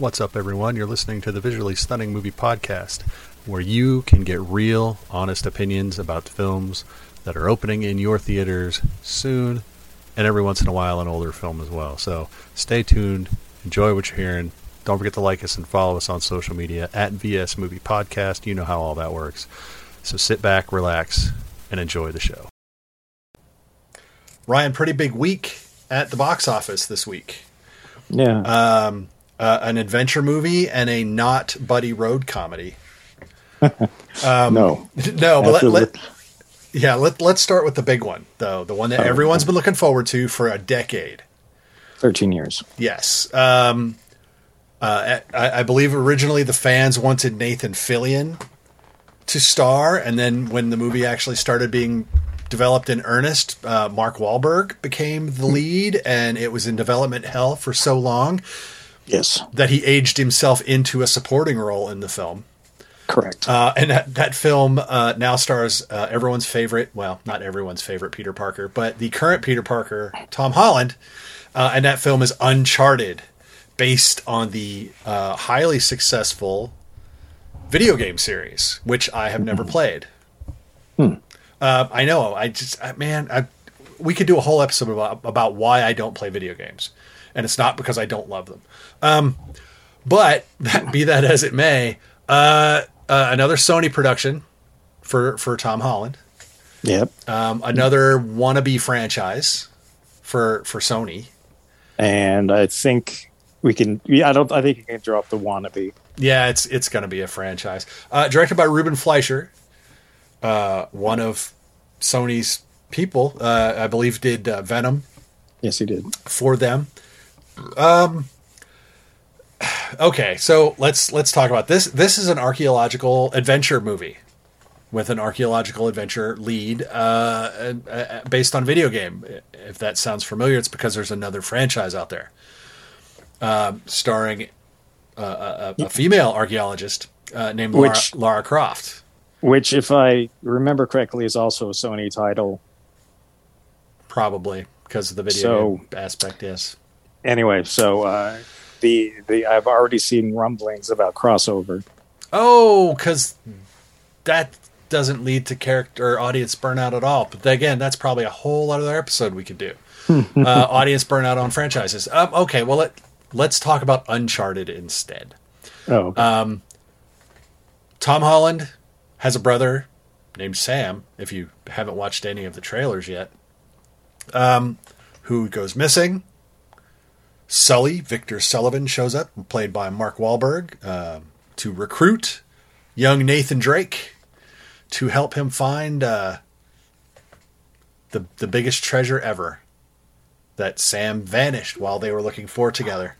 What's up, everyone? You're listening to the Visually Stunning Movie Podcast, where you can get real, honest opinions about films that are opening in your theaters soon, and every once in a while, an older film as well. So stay tuned, enjoy what you're hearing. Don't forget to like us and follow us on social media at VS Movie Podcast. You know how all that works. So sit back, relax, and enjoy the show. Ryan, pretty big week at the box office this week. Yeah. Um, uh, an adventure movie and a not buddy road comedy. Um, no. No, but let, let, yeah, let, let's start with the big one, though. The one that Oh, everyone's been looking forward to for a decade. 13 years. Yes. Um, uh, I, I believe originally the fans wanted Nathan Fillion to star, and then when the movie actually started being developed in earnest, uh, Mark Wahlberg became the lead, and it was in development hell for so long Yes. that he aged himself into a supporting role in the film. Correct. Uh, and that, that film uh, now stars uh, everyone's favorite, well, not everyone's favorite Peter Parker, but the current Peter Parker, Tom Holland. Uh, and that film is Uncharted, based on the uh, highly successful video game series, which I have never played. Uh, I know. I just, I, man, I, we could do a whole episode about, about why I don't play video games. And it's not because I don't love them. Um, but that, be that as it may, uh, uh, another Sony production for for Tom Holland, yep. um, another wannabe franchise for for Sony. And I think we can, yeah, I don't, I think you can drop the wannabe. Yeah, it's it's going to be a franchise. Uh, directed by Ruben Fleischer, uh, one of Sony's people, uh, I believe, did uh, Venom Yes, he did. for them. Um, okay, so let's let's talk about this. This is an archaeological adventure movie with an archaeological adventure lead, uh, uh, based on video game. If that sounds familiar, it's because there's another franchise out there, um, starring uh, a, a female archaeologist uh, named Lara, Which- Lara Croft. Which, if I remember correctly, is also a Sony title. Probably because of the video So- game aspect. Yes. Anyway, so uh, the the I've already seen rumblings about crossover. Oh, because that doesn't lead to character or audience burnout at all. But again, that's probably a whole other episode we could do. uh, audience burnout on franchises. Um, okay, well let let's talk about Uncharted instead. Oh, okay. Um, Tom Holland has a brother named Sam. If you haven't watched any of the trailers yet, um, who goes missing. Sully, Victor Sullivan, shows up, played by Mark Wahlberg, um, to recruit young Nathan Drake to help him find uh, the the biggest treasure ever that Sam vanished while they were looking for together.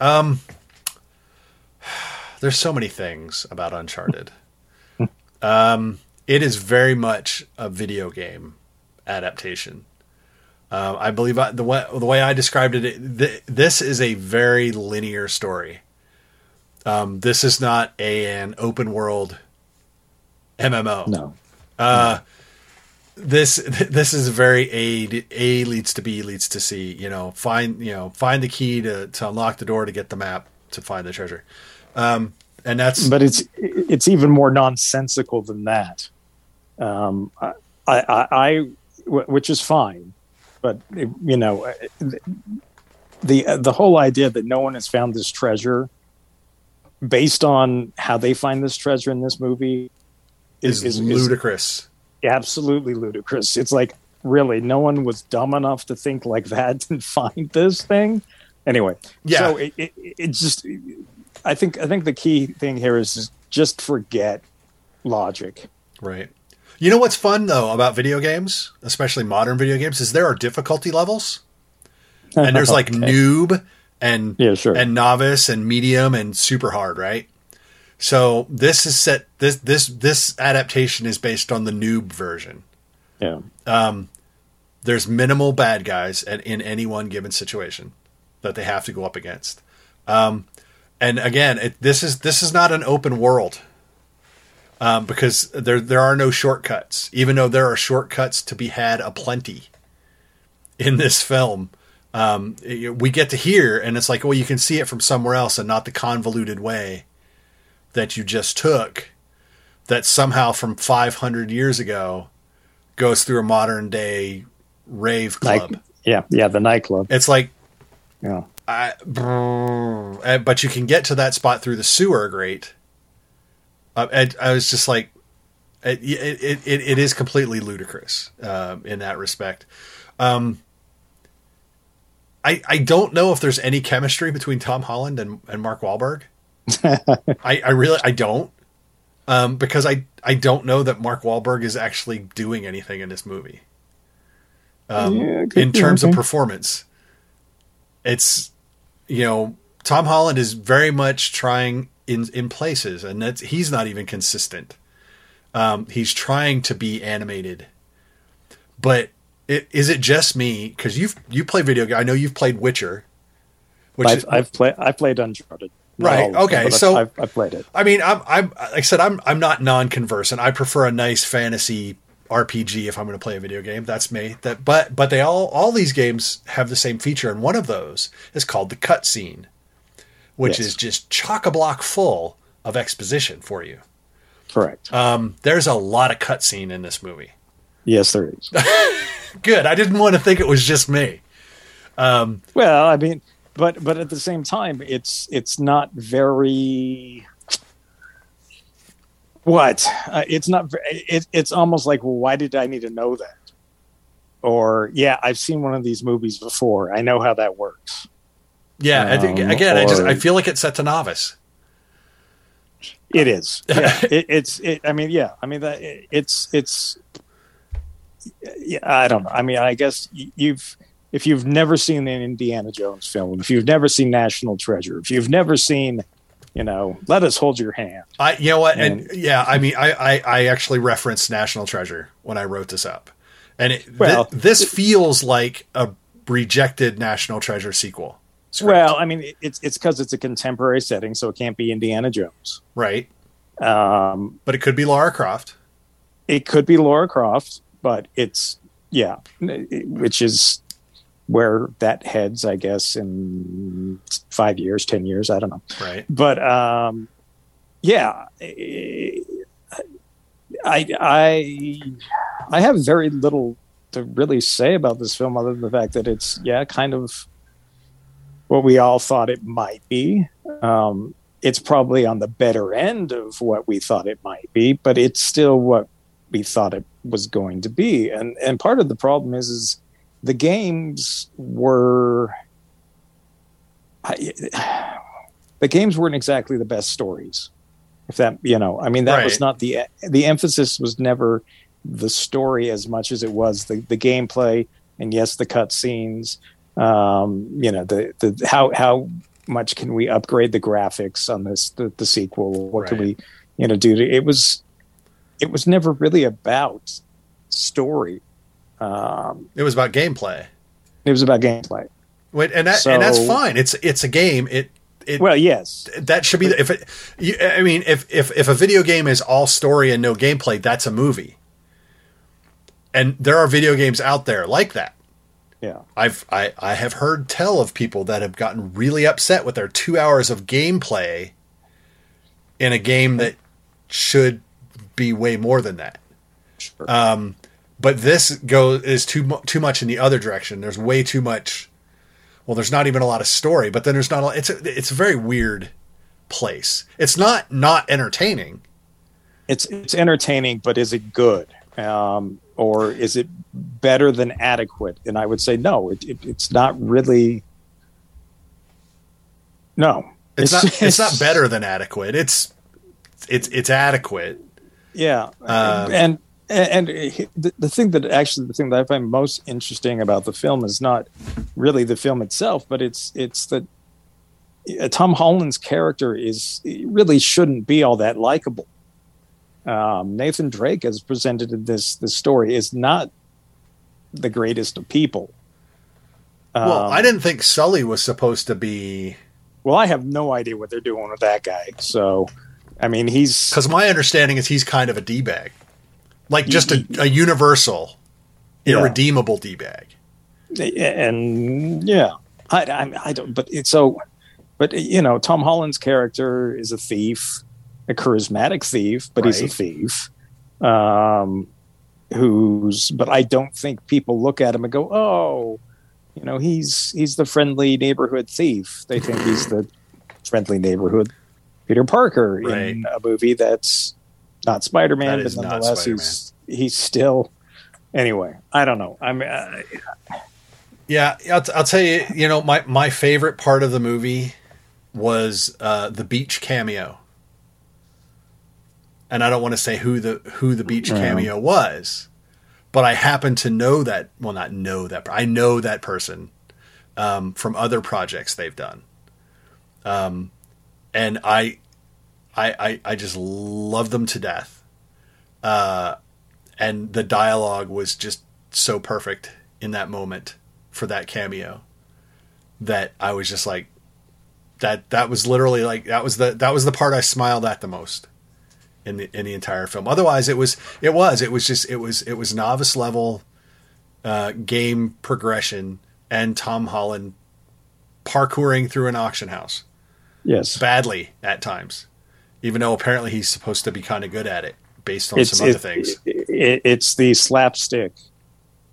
Um, there's so many things about Uncharted. um, it is very much a video game adaptation. Um, I believe I, the way the way I described it, th- this is a very linear story. Um, this is not a, an open world MMO. no. Uh, this this is very A A leads to B leads to C. You know, find you know find the key to to unlock the door to get the map to find the treasure. Um, and that's but it's it's even more nonsensical than that. Um, I, I, I, which is fine, but you know, the the whole idea that no one has found this treasure, based on how they find this treasure in this movie, is, is- is- ludicrous. absolutely ludicrous. It's like really no one was dumb enough to think like that and find this thing. Anyway, Yeah. So it, it, it just, I think, I think the key thing here is just forget logic. Right. You know what's fun though about video games, especially modern video games, is there are difficulty levels. and there's like Okay. noob and Yeah, sure. and novice and medium and super hard, right? So this is set this this this adaptation is based on the noob version. Yeah. There's minimal bad guys at, in any one given situation that they have to go up against. Um, and again, it, this is this is not an open world um, because there there are no shortcuts. Even though there are shortcuts to be had aplenty in this film, um, we get to hear, and it's like, well, you can see it from somewhere else, and not the convoluted way that you just took. That somehow from 500 years ago goes through a modern day rave Night- club. yeah. Yeah. The nightclub. It's like Yeah. I, but you can get to that spot through the sewer. Great. Uh, and I was just like, it, it, it, it is completely ludicrous um, in that respect. Um, I, I don't know if there's any chemistry between Tom Holland and, and Mark Wahlberg. I, I really I don't um, because I I don't know that Mark Wahlberg is actually doing anything in this movie um, Yeah, in terms of performance. It's you know Tom Holland is very much trying in in places, and that's he's not even consistent. Um, he's trying to be animated, but it, is it just me? Because you've you play video game. I know you've played Witcher, which I've, is, I've played. I played Uncharted. Right, them, okay, so- I've, I've played it. I mean, I'm, I'm, like I said, I'm, I'm not non-conversant. I prefer a nice fantasy RPG if I'm going to play a video game. That's me. That, but, but they all, all these games have the same feature, and one of those is called the cutscene, which Yes. is just chock a block full of exposition for you. Correct. Um, there's a lot of cutscene in this movie. yes, there is. Good. I didn't want to think it was just me. well, I mean, but but at the same time, it's it's not very. What? Uh, it's not. It, it's almost like, well, why did I need to know that? Or yeah, I've seen one of these movies before. I know how that works. Yeah. I think, Um, again, I just, I feel like it's set to novice. It is. Yeah, it, it's. It, I mean, yeah. I mean, that it, it's. It's. Yeah, I don't know. I mean, I guess you've. If you've never seen an Indiana Jones film, if you've never seen National Treasure, if you've never seen, you know, Let Us Hold Your Hand. I, you know what, and, And- yeah, I mean, I, I, I actually referenced National Treasure when I wrote this up, and it, Well- this feels like a rejected National Treasure sequel, script, Well, I mean, it's it's because it's a contemporary setting, so it can't be Indiana Jones. right? Um, But it could be Lara Croft. it could be Laura Croft, but it's yeah, which is where that heads, I guess, in five years, ten years, I don't know. Right. But um, yeah, I I I have very little to really say about this film other than the fact that it's yeah, kind of what we all thought it might be. Um, it's probably on the better end of what we thought it might be, but it's still what we thought it was going to be. And and part of the problem is is the games were I, the games weren't exactly the best stories. If that you know, I mean that was not the the emphasis was never the story as much as it was the the gameplay and yes the cutscenes um you know the the how how much can we upgrade the graphics on this the, the sequel what can we you know do to, it was it was never really about story um It was about gameplay, it was about gameplay Wait, and that and that's fine. It's it's a game. It it well yes that should be the, if it. You, I mean, if if if a video game is all story and no gameplay, that's a movie. And there are video games out there like that. Yeah I've I, I have heard tell of people that have gotten really upset with their two hours of gameplay in a game that should be way more than that. sure. Um, but this goes is too too much in the other direction. There's way too much. Well, there's not even a lot of story, but then there's not. A, it's a, it's a very weird place. It's not not entertaining. it's it's entertaining, but is it good? Um, or is it better than adequate? And I would say no. It, it, it's not really. No, It's, not. It's not better than adequate. It's it's it's adequate. Yeah, Um, and and, and the, the thing that actually the thing that I find most interesting about the film is not really the film itself, but it's it's that uh, Tom Holland's character is really shouldn't be all that likable. Um, Nathan Drake, as presented in this this story, is not the greatest of people. well, Um, I didn't think Sully was supposed to be Well, I have no idea what they're doing with that guy. So, I mean, he's because my understanding is he's kind of a d bag, like just a, a universal, Yeah. irredeemable d bag. and yeah, I, I, I don't. But it's so, but you know, Tom Holland's character is a thief, a charismatic thief, but he's a thief. Um, who's? But I don't think people look at him and go, "Oh, you know, he's he's the friendly neighborhood thief." They think he's the friendly neighborhood Peter Parker in a movie that's not Spider Man, That but nonetheless, he's he's still. Anyway, I don't know. I mean, uh, Yeah, I'll, t- I'll tell you. You know, my my favorite part of the movie was uh, the beach cameo, and I don't want to say who the who the beach cameo was, but I happen to know that. Well, not know that. I know that person um, from other projects they've done, um, and I, I, I, I just love them to death. Uh, and the dialogue was just so perfect in that moment for that cameo that I was just like that that was literally like that was the that was the part I smiled at the most in the in the entire film. Otherwise it was it was it was just it was it was novice level uh game progression and Tom Holland parkouring through an auction house yes, badly at times. Even though apparently he's supposed to be kind of good at it based on it's some other it- things. it- it's the slapstick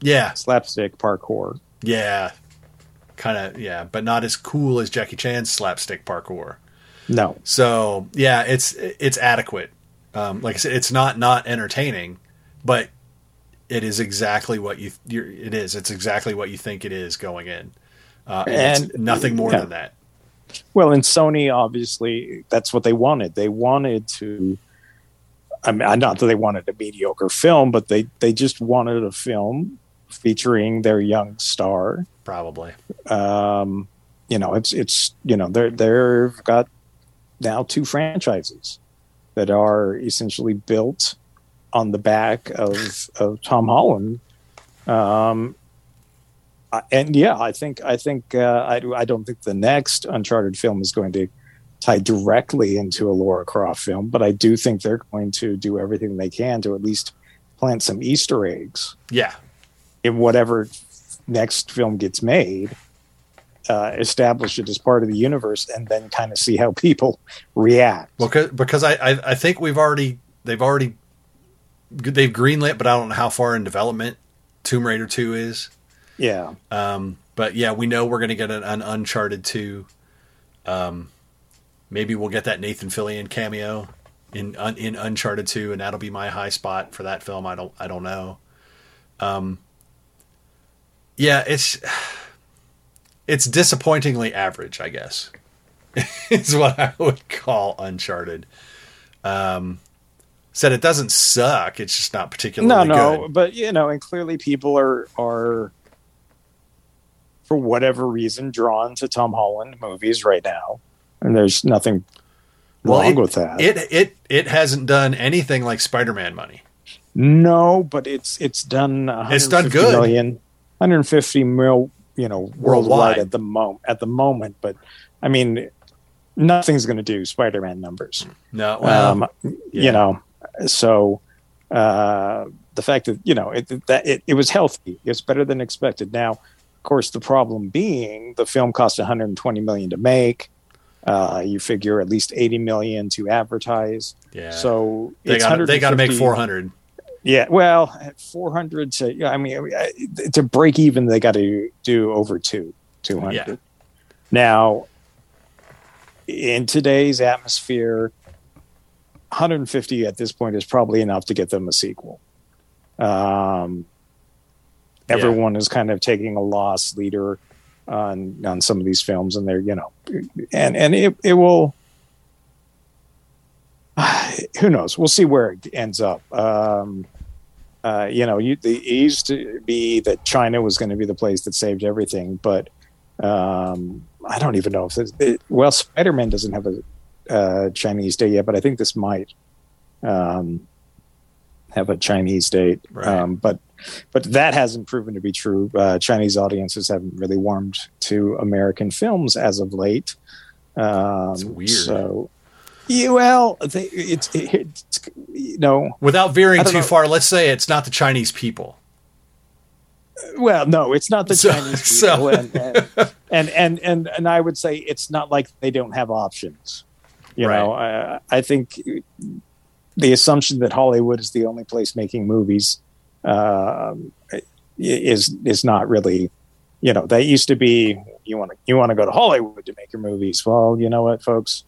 Yeah, slapstick parkour. Yeah. Kind of, yeah, but not as cool as Jackie Chan's slapstick parkour. No, So, yeah, it's it's adequate. Um, like I said, it's not not entertaining, but it is exactly what you you're, it is. It's exactly what you think it is going in, uh, and, And- nothing more yeah. than that. well, in Sony, obviously, that's what they wanted. They wanted to. I mean, not that they wanted a mediocre film, but they they just wanted a film featuring their young star. Probably, Um, you know, it's it's you know they're they've got now two franchises that are essentially built on the back of of Tom Holland. Um, and yeah, I think I think uh, I I don't think the next Uncharted film is going to tie directly into a Laura Croft film, but I do think they're going to do everything they can to at least plant some Easter eggs yeah, in whatever next film gets made, uh, establish it as part of the universe, and then kind of see how people react. well, 'cause- because I, I I think we've already they've already they've greenlit, but I don't know how far in development Tomb Raider Two is. yeah, Um, but yeah, we know we're going to get an, an Uncharted 2. Um, maybe we'll get that Nathan Fillion cameo in un, in Uncharted 2 and that'll be my high spot for that film. I don't I don't know. Um, yeah, it's it's disappointingly average, I guess. is what I would call Uncharted. Um, said it doesn't suck, it's just not particularly no, no, good. but you know, and clearly people are are for whatever reason drawn to Tom Holland movies right now, and there's nothing Well, wrong it- with that. It it it hasn't done anything like Spider-Man money. no, but it's it's done. It's done good. million, 150 mil, you know, worldwide, Worldwide. at the moment. At the moment, but I mean, nothing's going to do Spider-Man numbers. No, well, um, yeah. you know so uh the fact that you know it that it, it was healthy it's better than expected now of course the problem being the film cost 120 million to make uh you figure at least 80 million to advertise yeah. so they it's got they got to make four hundred. Yeah well at 400 to yeah, i mean to break even they got to do over two 200 Yeah. now in today's atmosphere 150 at this point is probably enough to get them a sequel um Yeah. everyone is kind of taking a loss leader on on some of these films and they're you know and and it, it will who knows we'll see where it ends up um uh, you know, you, the, it used to be that China was going to be the place that saved everything, but um, I don't even know if it, it, well, Spider Man doesn't have a uh, Chinese day yet, but I think this might um, have a Chinese date. Right. Um, but but that hasn't proven to be true. Uh, Chinese audiences haven't really warmed to American films as of late. Um, weird. So, yeah, well, they, it's, it's you know, Without veering too know. far, let's say it's not the Chinese people. well, no, it's not the So- Chinese so- people, and, and, and and and and I would say it's not like they don't have options. You know, I, I think the assumption that Hollywood is the only place making movies um, is is not really. You know, that used to be you want to you want to go to Hollywood to make your movies. Well, you know what, folks,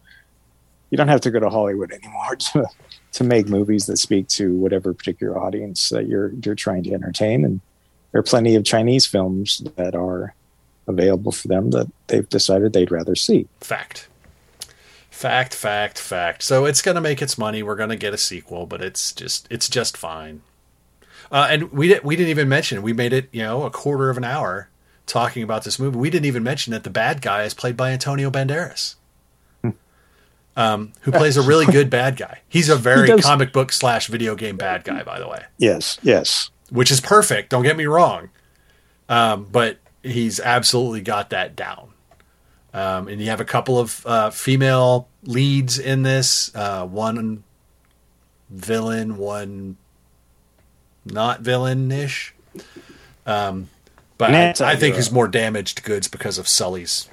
you don't have to go to Hollywood anymore to to make movies that speak to whatever particular audience that you're you're trying to entertain. And there are plenty of Chinese films that are available for them that they've decided they'd rather see. Fact. Fact, fact, fact. So it's going to make its money. We're going to get a sequel, but it's just it's just fine. Uh, and we didn't we didn't even mention we made it you know a quarter of an hour talking about this movie. We didn't even mention that the bad guy is played by Antonio Banderas, um, who plays a really good bad guy. He's a very does- comic book slash video game bad guy, by the way, Yes, yes. which is perfect. Don't get me wrong, um, but he's absolutely got that down. Um, and you have a couple of uh, female leads in this. Uh, one villain, one not villain-ish. Um, but I, I think he's more damaged goods because of Sully's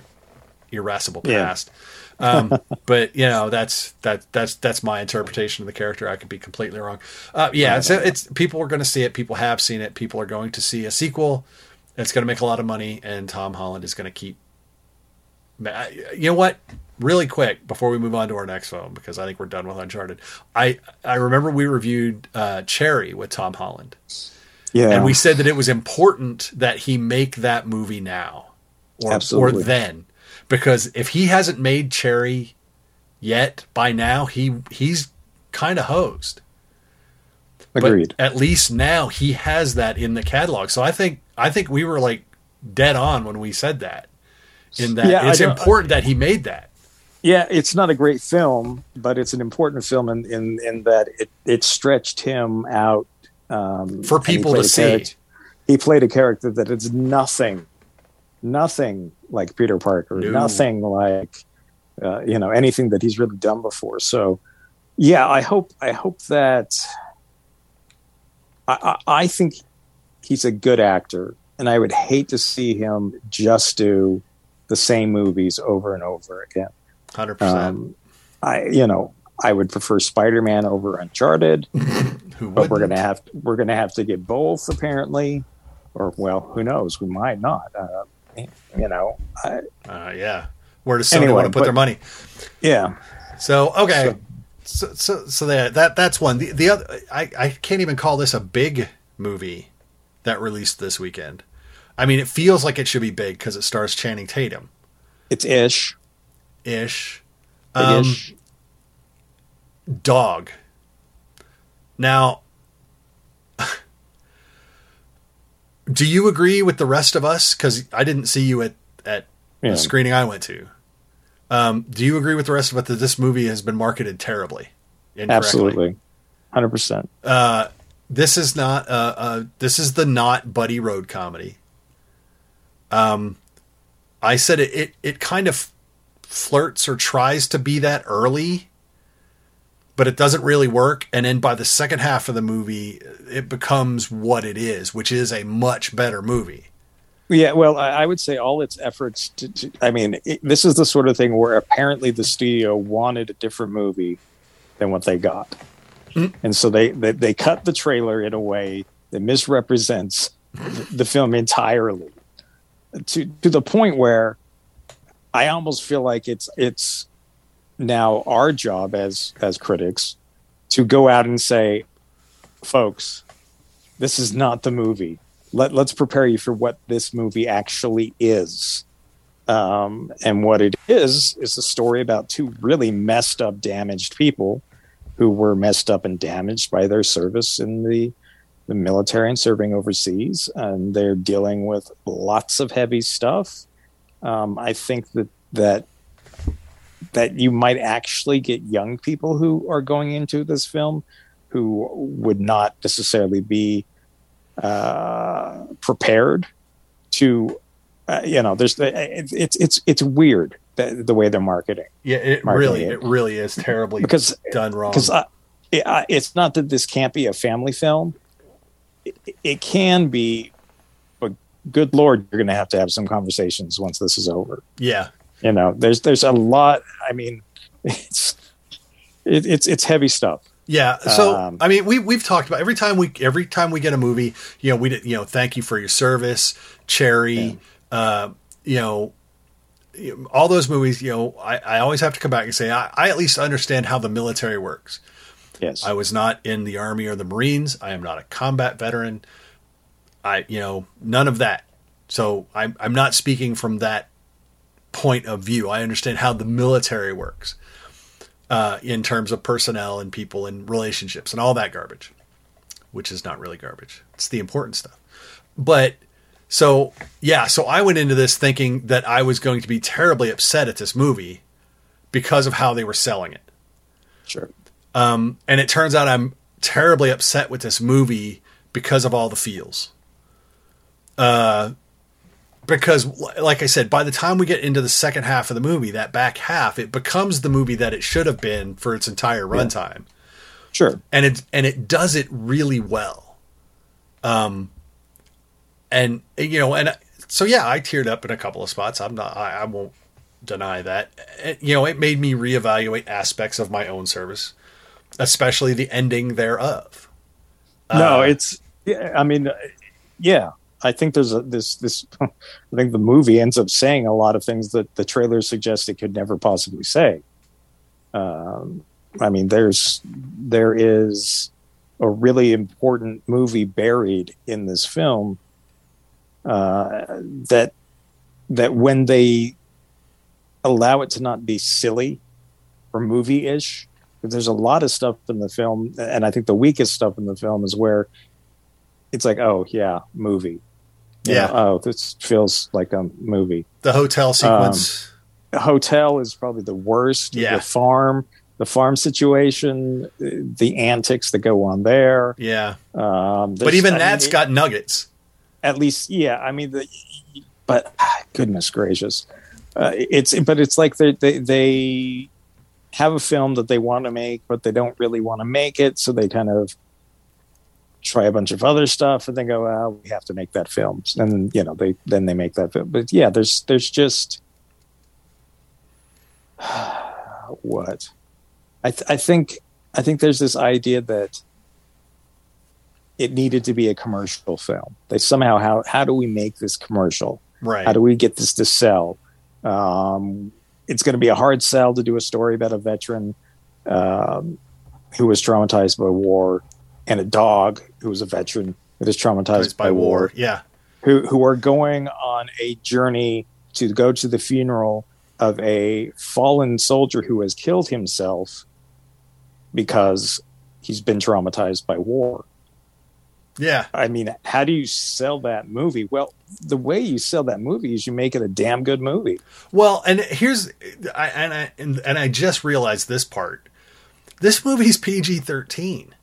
irascible Yeah. Um, but you know that's that that's that's my interpretation of the character. I could be completely wrong. Uh, yeah, so it's people are going to see it. People have seen it. People are going to see a sequel. It's going to make a lot of money, and Tom Holland is going to keep. You know what? Really quick before we move on to our next film, because I think we're done with Uncharted. I I remember we reviewed uh, Cherry with Tom Holland, Yeah. and we said that it was important that he make that movie now, or or then, because if he hasn't made Cherry yet by now, he he's kind of hosed. But Agreed. at least now he has that in the catalog. So I think I think we were like dead on when we said that. In that Yeah, it's important that he made that. Yeah, it's not a great film, but it's an important film in in, in that it, it stretched him out um, For people to see. He played a character that is nothing, nothing like Peter Parker, No. nothing like uh, you know anything that he's really done before. So, yeah, I hope I hope that I, I, I think he's a good actor, and I would hate to see him just do the same movies over and over again. Hundred percent. Um, I, you know, I would prefer Spider-Man over Uncharted, Who but we're gonna have we're gonna have to get both apparently, or well, who knows? We might not. Uh, you know, I, Uh, yeah. Where does Sony Anyway, want to put but- their money? yeah, So okay, so so, so that that that's one. The the other I I can't even call this a big movie that released this weekend. I mean, it feels like it should be big because it stars Channing Tatum it's ish, ish. Um, ish. Dog. Now, do you agree with the rest of us? Because I didn't see you at at Yeah. the screening I went to. Um, do you agree with the rest of us that this movie has been marketed terribly? Absolutely, hundred percent. Uh, this is not uh, uh, this is the not buddy road comedy. Um, I said it, it it kind of flirts or tries to be that early, but it doesn't really work. And then by the second half of the movie, it becomes what it is, which is a much better movie. Yeah, well, I, would say all its efforts. To, to, I mean, it, this is the sort of thing where apparently the studio wanted a different movie than what they got, mm. and so they, they they cut the trailer in a way that misrepresents the film entirely, to to the point where I almost feel like it's it's now our job as as critics to go out and say, folks, this is not the movie. Let, let's prepare you for what this movie actually is. Um, and what it is, is a story about two really messed up, damaged people who were messed up and damaged by their service in the the military and serving overseas, and they're dealing with lots of heavy stuff. Um, I think that that that you might actually get young people who are going into this film who would not necessarily be uh, prepared to, uh, you know, there's it's it's it's weird the, the way they're marketing. Yeah, it Marketing really it. it really is terribly Because- done wrong. because it, it's not that this can't be a family film. It, it can be, but good lord, you're going to have to have some conversations once this is over. yeah, You know, there's there's a lot. I mean, it's it, it's it's heavy stuff. Yeah. So Um, I mean, we we've talked about every time we every time we get a movie, you know, we did, you know, thank you for your service, Cherry, uh, you know, all those movies. You know, I, I always have to come back and say I, I at least understand how the military works. Yes, I was not in the army or the Marines. I am not a combat veteran. I, you know, none of that. So I'm I'm not speaking from that point of view. I understand how the military works uh, in terms of personnel and people and relationships and all that garbage, which is not really garbage. It's the important stuff. But so yeah, so I went into this thinking that I was going to be terribly upset at this movie because of how they were selling it sure. and it turns out I'm terribly upset with this movie because of all the feels. Uh, because, like I said, by the time we get into the second half of the movie, that back half, it becomes the movie that it should have been for its entire runtime, Sure. and it and it does it really well. Um, and you know, and so yeah, I teared up in a couple of spots. I'm not, I, I won't deny that. It- you know, it made me reevaluate aspects of my own service, especially the ending thereof. no, Uh, it's. Yeah, I mean, yeah. I think there's a this this. I think the movie ends up saying a lot of things that the trailer suggests it could never possibly say. Um, I mean, there's there is a really important movie buried in this film. Uh, that that when they allow it to not be silly or movie-ish, there's a lot of stuff in the film, and I think the weakest stuff in the film is where it's like, oh yeah, movie. Yeah. know, oh, this feels like a movie. The hotel sequence. The hotel is probably the worst. Yeah. The farm, the farm situation, the antics that go on there. yeah. Um, But even I that's mean, got nuggets. at least, yeah. I mean, the, but ah, goodness gracious, uh, it's but it's like they they have a film that they want to make, but they don't really want to make it, so they kind of try a bunch of other stuff and then go, well, we have to make that film, and then, you know they then they make that film. But yeah, there's there's just what I th- I think I think there's this idea that it needed to be a commercial film. They somehow how how do we make this commercial? Right. How do we get this to sell? Um, it's going to be a hard sell to do a story about a veteran um, who was traumatized by war and a dog who was a veteran that is traumatized by, war, Yeah. who who are going on a journey to go to the funeral of a fallen soldier who has killed himself because he's been traumatized by war. Yeah. I mean, how do you sell that movie? Well, the way you sell that movie is you make it a damn good movie. Well, and here's, I, and I and, and I just realized this part. This movie's PG thirteen.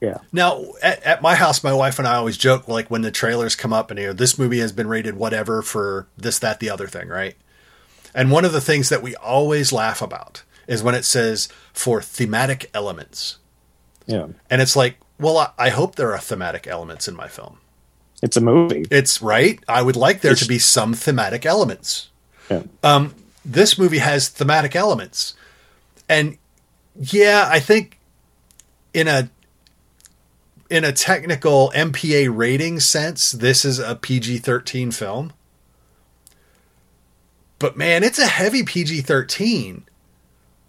Yeah. Now, at, at my house, my wife and I always joke like when the trailers come up and you know this movie has been rated whatever for this, that, the other thing, right? And one of the things that we always laugh about is when it says for thematic elements, Yeah. and it's like, well, I, I hope there are thematic elements in my film. It's a movie. It's right. I would like there to be some thematic elements. Yeah. Um, this movie has thematic elements, and yeah, I think in a in a technical MPA rating sense, this is a PG thirteen film. But man, it's a heavy PG thirteen.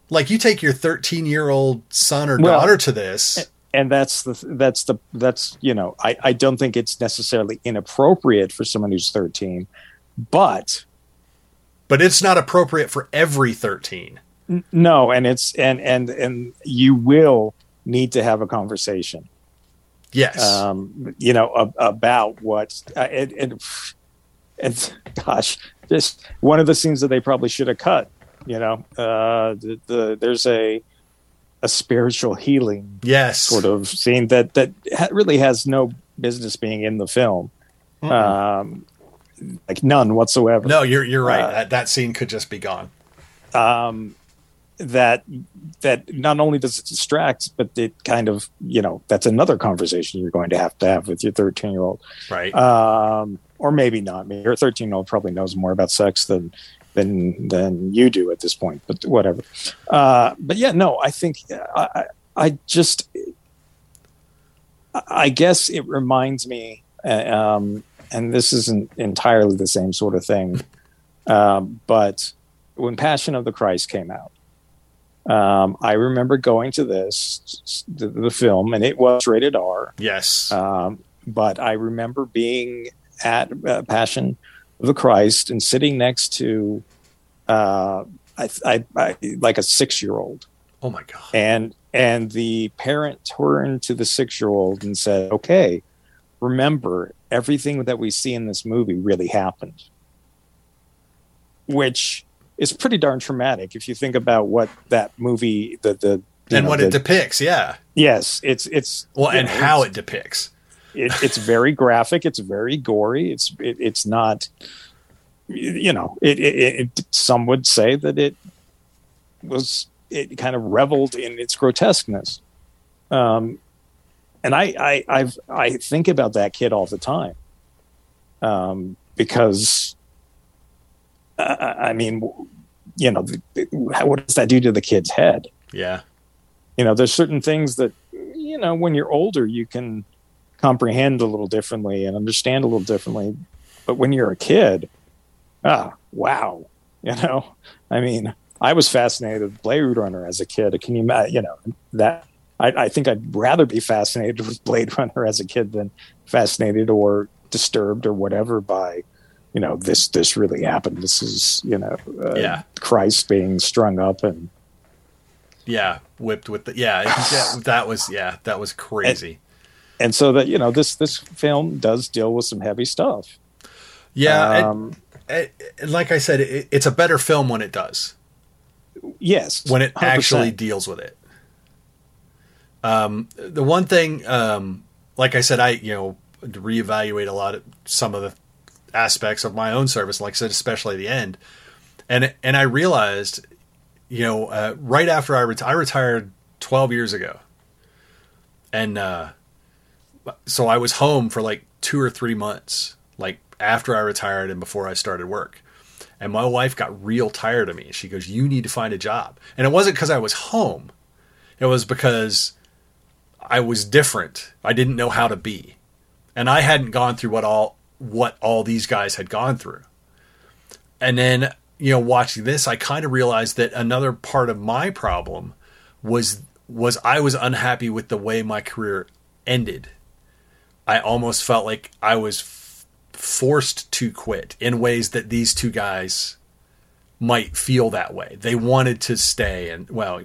Like you take your thirteen year old son or Well, daughter to this. and that's the that's the that's you know I, I don't think it's necessarily inappropriate for someone who's 13 but but it's not appropriate for every 13 no and it's and and and you will need to have a conversation Yes. um, you know, ab- about what uh, and, and and gosh, just one of the scenes that they probably should have cut. You know, uh, the, the there's a a spiritual healing yes. sort of scene that that ha- really has no business being in the film, um, like none whatsoever. No, you're you're right. Uh, that that scene could just be gone. um, that that not only does it distract, but it kind of you know that's another conversation you're going to have to have with your 13 year old, Right. um, or maybe not. Mean, your 13 year old probably knows more about sex than than than you do at this point, but whatever. Uh, but yeah, no, I think I I I just I guess it reminds me, uh, um, and this isn't entirely the same sort of thing, um, but when Passion of the Christ came out, um, I remember going to this the, the film, and it was rated R. yes. Um, but I remember being at uh, Passion of the Christ and sitting next to, uh, I, I, I like a six year old, oh my god. and and the parent turned to the six year old and said, "Okay, remember everything that we see in this movie really happened," which is pretty darn traumatic if you think about what that movie the the and know, what the- it depicts, yeah. yes it's it's Well, and know, how it depicts. it, it's very graphic it's very gory it's it, it's not you know it, it, it some would say that it was it kind of reveled in its grotesqueness um and i i i've i think about that kid all the time um because uh, i mean you know what does that do to the kid's head? Yeah. you know there's certain things that you know when you're older you can comprehend a little differently and understand a little differently. But when you're a kid ah wow you know? I mean i was fascinated with blade runner as a kid. Can you imagine you know that I, I think i'd rather be fascinated with blade runner as a kid than fascinated or disturbed or whatever by you know this this really happened this is you know uh, Yeah. christ being strung up and Yeah. Whipped with the yeah. That was yeah. That was crazy. and so that you know this this film does deal with some heavy stuff yeah. and- um and- and like I said, it, it's a better film when it does. yes when it 100%. actually deals with it. Um, the one thing, um, like I said, I you know reevaluate a lot of some of the aspects of my own service. Like I said, especially the end, and and I realized, you know, uh, right after I retired, I retired twelve years ago, and uh, so I was home for like two or three months, like after I retired and before I started work. And my wife got real tired of me. She goes, You need to find a job. And it wasn't because I was home, it was because I was different. I didn't know how to be. And I hadn't gone through what all what all these guys had gone through. And then, you know, watching this, I kind of realized that another part of my problem was was I was unhappy with the way my career ended. I almost felt like I was f- forced to quit in ways that these two guys might feel that way. They wanted to stay, and well,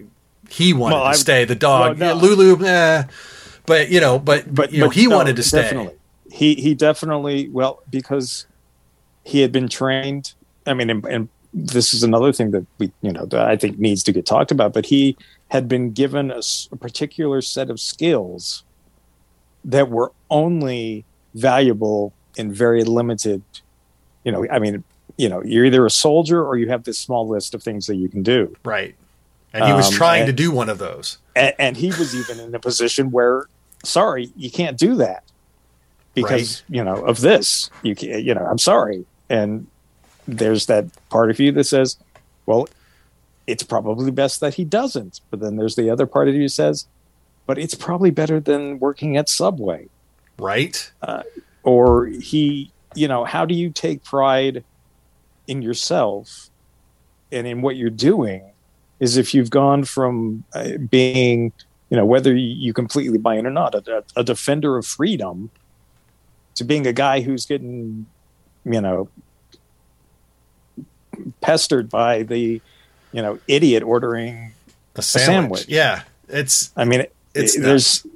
he wanted Well, to I've- stay. The dog, well, no. yeah, Lulu, eh. but you know, but but you know, but he no, wanted to stay. Definitely. He he definitely well because he had been trained. I mean, and, and this is another thing that we you know that I think needs to get talked about. But he had been given a particular set of skills that were only valuable in very limited. You know, I mean, you know, you're either a soldier or you have this small list of things that you can do. Right. And he was Um, trying to do one of those. and, and he was even in a position where sorry you can't do that because you know of this. You can you know i'm sorry. And there's that part of you that says well it's probably best that he doesn't. But then there's the other part of you says but it's probably better than working at subway. Right. or he you know how do you take pride in yourself and in what you're doing is if you've gone from uh, being you know whether you completely buy in or not a, a defender of freedom to being a guy who's getting you know pestered by the you know idiot ordering A sandwich. Yeah. It's i mean It's it, there's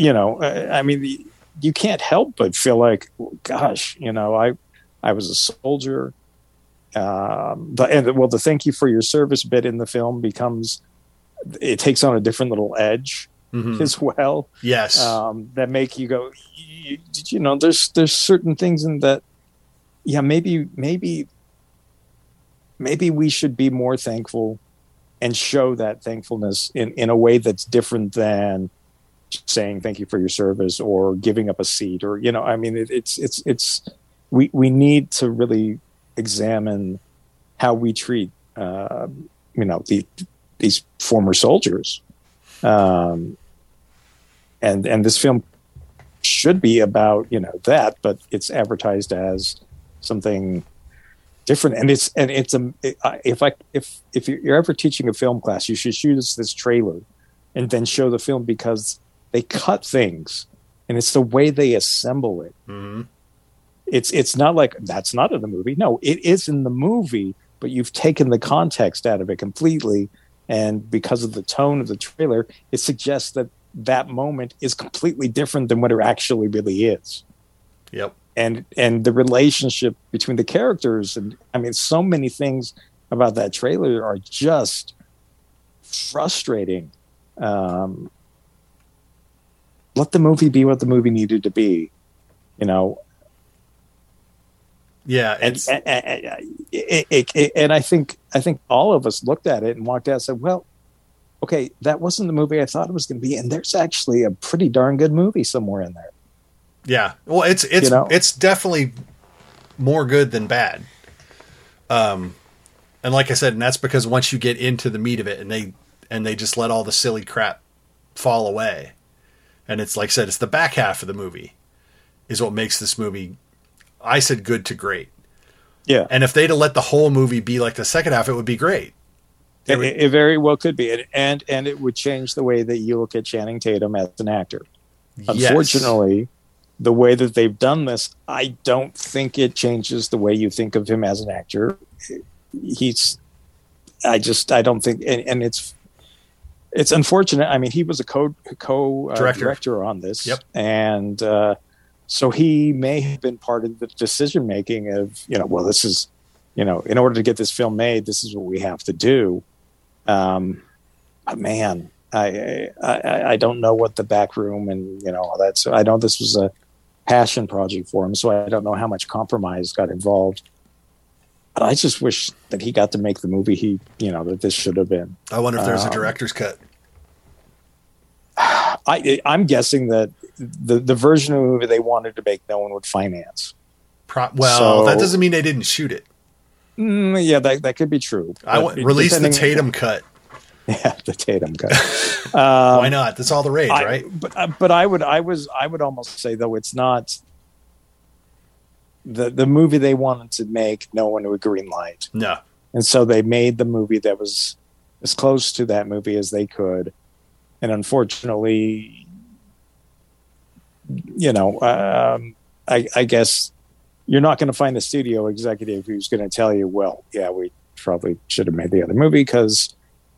you know, I mean, the- you can't help but feel like, gosh, you know, I, I was a soldier. Um, the, and well, the thank you for your service bit in the film becomes, it takes on a different little edge Mhm. as well Yes. um, that make you go, you, you know, there's there's certain things in that, yeah, maybe maybe maybe we should be more thankful and show that thankfulness in in a way that's different than saying thank you for your service or giving up a seat or you know, I mean, it, it's it's it's we we need to really examine how we treat uh, you know the these former soldiers um, and and this film should be about you know that, but it's advertised as something different. And it's and it's a if I if if you're ever teaching a film class, you should shoot us this trailer and then show the film because they cut things, and it's the way they assemble it. Mhm. It's it's not like that's not in the movie. No, it is in the movie, but you've taken the context out of it completely. And because of the tone of the trailer, it suggests that that moment is completely different than what it actually really is. Yep. And and the relationship between the characters and I mean so many things about that trailer are just frustrating. Um, let the movie be what the movie needed to be, you know. Yeah. And and, and, and I think I think all of us looked at it and walked out and said, "Well, okay, that wasn't the movie I thought it was going to be." And there's actually a pretty darn good movie somewhere in there. yeah. Well, it's it's You know? it's definitely more good than bad. Um, and like I said, and that's because once you get into the meat of it, and they and they just let all the silly crap fall away, and it's like I said, it's the back half of the movie is what makes this movie. I said good to great. Yeah, And if they'd have let the whole movie be like the second half, it would be great. It, it very well could be, and, and and it would change the way that you look at Channing Tatum as an actor. Yes. Unfortunately, the way that they've done this, I don't think it changes the way you think of him as an actor. He's, I just, I don't think, and, and it's, it's unfortunate. I mean, he was a co co uh, Director. director. on this, Yep. and uh, so he may have been part of the decision making of, you know, well, this is, you know, in order to get this film made, this is what we have to do. Um, man, I, I I don't know what the back room and you know all that. So I know this was a passion project for him, so I don't know how much compromise got involved. But I just wish that he got to make the movie he you know that this should have been. I wonder if there's a Um, director's cut. I I'm guessing that the the version of the movie they wanted to make, no one would finance. Pro- well, so- that doesn't mean they didn't shoot it. Mm, yeah, that that could be true. I want release the Tatum cut. Yeah, the Tatum cut. Um, Why not? That's all the rage, I- right? But uh, but I would I was I would almost say though it's not the the movie they wanted to make. No one would green light, No. and so they made the movie that was as close to that movie as they could, and unfortunately, you know, um, I, I guess you're not going to find a studio executive who's going to tell you, well, yeah, we probably should have made the other movie because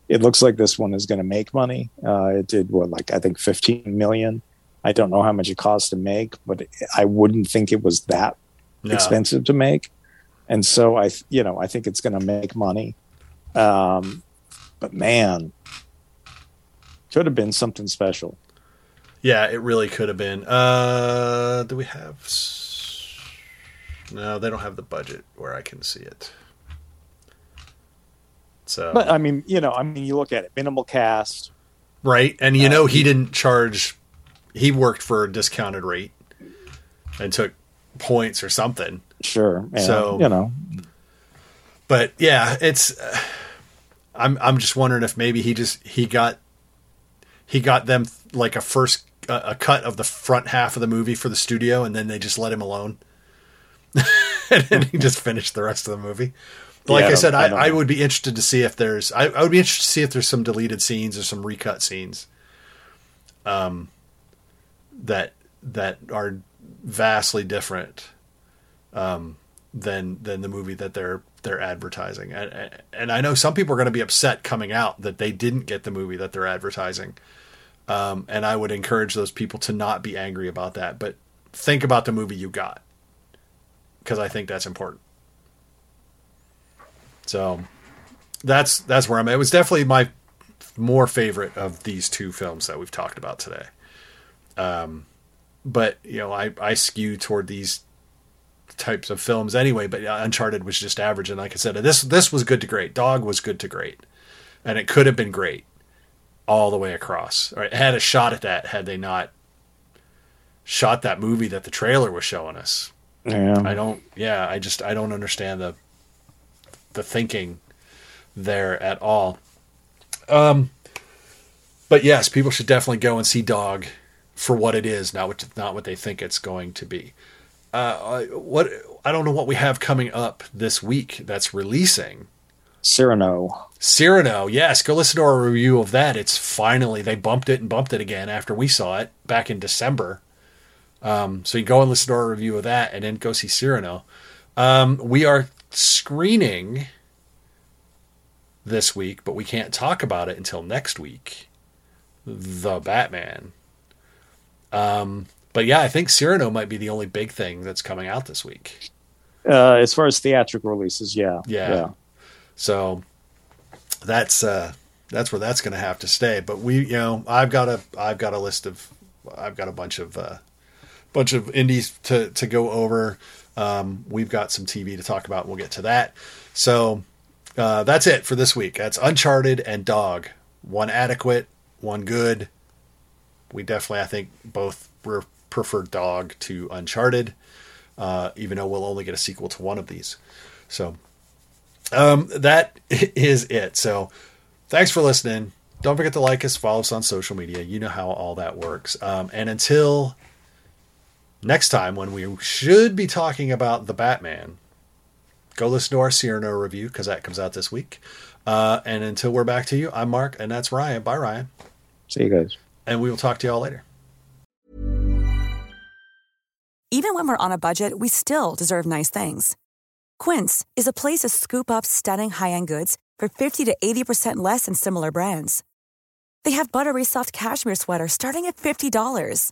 it looks like this one is going to make money. Uh, it did what, like I think 15 million. I don't know how much it cost to make, but I wouldn't think it was that No. expensive to make. And so I, you know, I think it's going to make money. Um, but man, could have been something special. Yeah, it really could have been. Uh, do we have? No, they don't have the budget where I can see it. So But I mean, you know, I mean, you look at it, minimal cast. right, and you uh, know he didn't charge. He worked for a discounted rate and took points or something. Sure. And, So- you know, But yeah, it's. Uh, I'm I'm just wondering if maybe he just he got he got them like a first a, a cut of the front half of the movie for the studio, and then they just let him alone, and then he just finished the rest of the movie. But like Yeah, I I, said, I I, I, would be interested to see if there's I, I would be interested to see if there's some deleted scenes or some recut scenes, um, that that are vastly different, um, than than the movie that they're they're advertising. And, and I know some people are going to be upset coming out that they didn't get the movie that they're advertising. Um, and I would encourage those people to not be angry about that, but think about the movie you got because I think that's important. So that's that's where I'm at. It was definitely my more favorite of these two films that we've talked about today. Um, but you know, I I skew toward these types of films anyway. But Uncharted was just average, and like I said, this this was good to great. Dog was good to great, and it could have been great all the way across. It had a shot at that had they not shot that movie that the trailer was showing us. Yeah. I don't. Yeah, I just I don't understand the the thinking there at all. Um, but yes, people should definitely go and see Dog for what it is, not what not what they think it's going to be. Uh, what I don't know what we have coming up this week that's releasing. Cyrano. Cyrano, yes, go listen to our review of that. It's finally they bumped it and bumped it again after we saw it back in December. Um, so you go and listen to our review of that, and then go see Cyrano. Um, we are screening this week, but we can't talk about it until next week. The Batman. Um, but yeah, I think Cyrano might be the only big thing that's coming out this week. Uh, as far as theatrical releases, yeah, Yeah. So that's uh, that's where that's going to have to stay. But we, you know, I've got a I've got a list of I've got a bunch of uh, bunch of indies to to go over. Um, we've got some TV to talk about. We'll get to that. So uh, that's it for this week. That's Uncharted and Dog. One adequate, one good. We definitely, I think, both re- prefer Dog to Uncharted, uh, even though we'll only get a sequel to one of these. So um, that is it. So thanks for listening. Don't forget to like us, follow us on social media. You know how all that works. Um, and until next time, when we should be talking about the Batman, go listen to our Cyrano review because that comes out this week. Uh, and until we're back to you, I'm Mark, and that's Ryan. Bye, Ryan. See you guys. And we will talk to you all later. Even when we're on a budget, we still deserve nice things. Quince is a place to scoop up stunning high-end goods for 50 to 80% less than similar brands. They have buttery soft cashmere sweaters starting at $50,